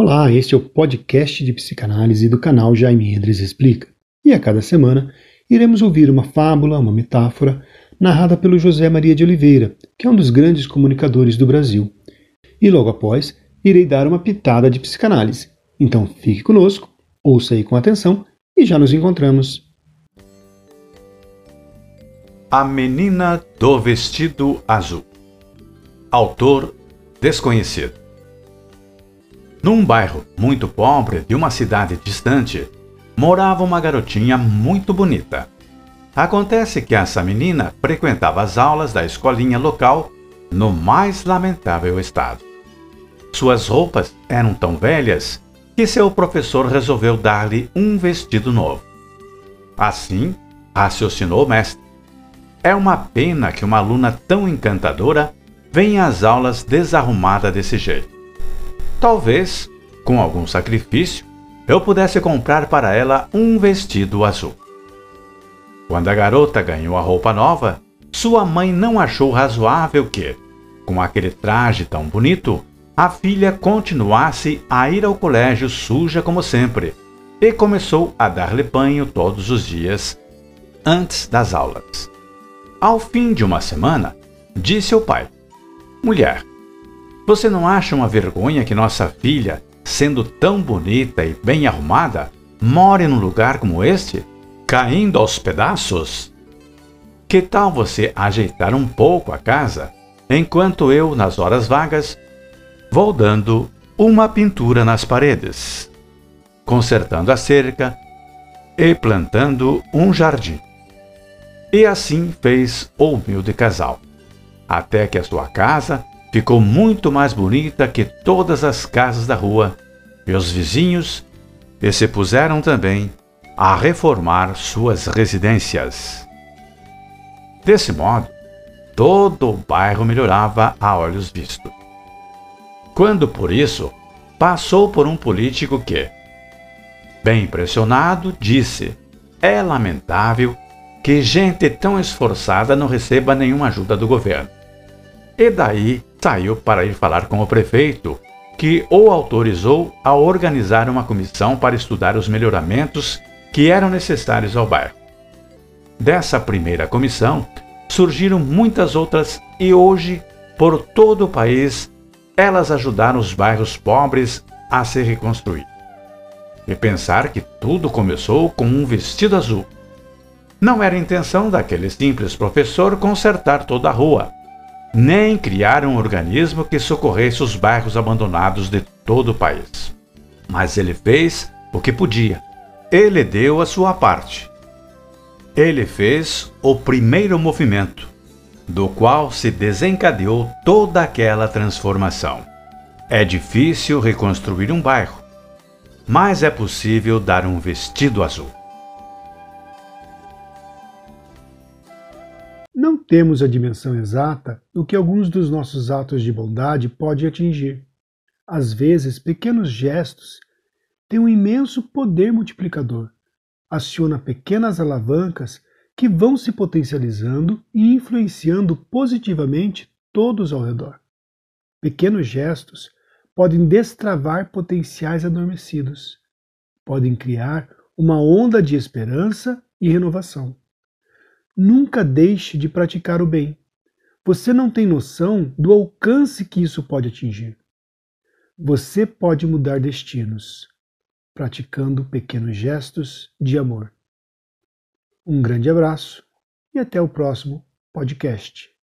Olá, este é o podcast de psicanálise do canal Jaime Endres Explica. E a cada semana iremos ouvir uma fábula, uma metáfora, narrada pelo José Maria de Oliveira, que é um dos grandes comunicadores do Brasil. E logo após, irei dar uma pitada de psicanálise. Então fique conosco, ouça aí com atenção e já nos encontramos. A Menina do Vestido Azul Autor desconhecido num bairro muito pobre de uma cidade distante, morava uma garotinha muito bonita. Acontece que essa menina frequentava as aulas da escolinha local no mais lamentável estado. Suas roupas eram tão velhas que seu professor resolveu dar-lhe um vestido novo. Assim, raciocinou o mestre. É uma pena que uma aluna tão encantadora venha às aulas desarrumada desse jeito. Talvez, com algum sacrifício, eu pudesse comprar para ela um vestido azul. Quando a garota ganhou a roupa nova, sua mãe não achou razoável que, com aquele traje tão bonito, a filha continuasse a ir ao colégio suja como sempre e começou a dar-lhe banho todos os dias antes das aulas. Ao fim de uma semana, disse ao pai: Mulher, você não acha uma vergonha que nossa filha, sendo tão bonita e bem arrumada, more num lugar como este, caindo aos pedaços? Que tal você ajeitar um pouco a casa, enquanto eu, nas horas vagas, vou dando uma pintura nas paredes, consertando a cerca e plantando um jardim? E assim fez o humilde casal, até que a sua casa ficou muito mais bonita que todas as casas da rua, e os vizinhos e se puseram também a reformar suas residências. Desse modo, todo o bairro melhorava a olhos vistos. Quando, por isso, passou por um político que, bem impressionado, disse: É lamentável que gente tão esforçada não receba nenhuma ajuda do governo. E daí saiu para ir falar com o prefeito, que o autorizou a organizar uma comissão para estudar os melhoramentos que eram necessários ao bairro. Dessa primeira comissão surgiram muitas outras e hoje, por todo o país, elas ajudaram os bairros pobres a se reconstruir. E pensar que tudo começou com um vestido azul. Não era intenção daquele simples professor consertar toda a rua, nem criar um organismo que socorresse os bairros abandonados de todo o país. Mas ele fez o que podia. Ele deu a sua parte. Ele fez o primeiro movimento, do qual se desencadeou toda aquela transformação. É difícil reconstruir um bairro, mas é possível dar um vestido azul. Não temos a dimensão exata do que alguns dos nossos atos de bondade pode atingir. Às vezes, pequenos gestos têm um imenso poder multiplicador. Aciona pequenas alavancas que vão se potencializando e influenciando positivamente todos ao redor. Pequenos gestos podem destravar potenciais adormecidos, podem criar uma onda de esperança e renovação. Nunca deixe de praticar o bem. Você não tem noção do alcance que isso pode atingir. Você pode mudar destinos praticando pequenos gestos de amor. Um grande abraço e até o próximo podcast.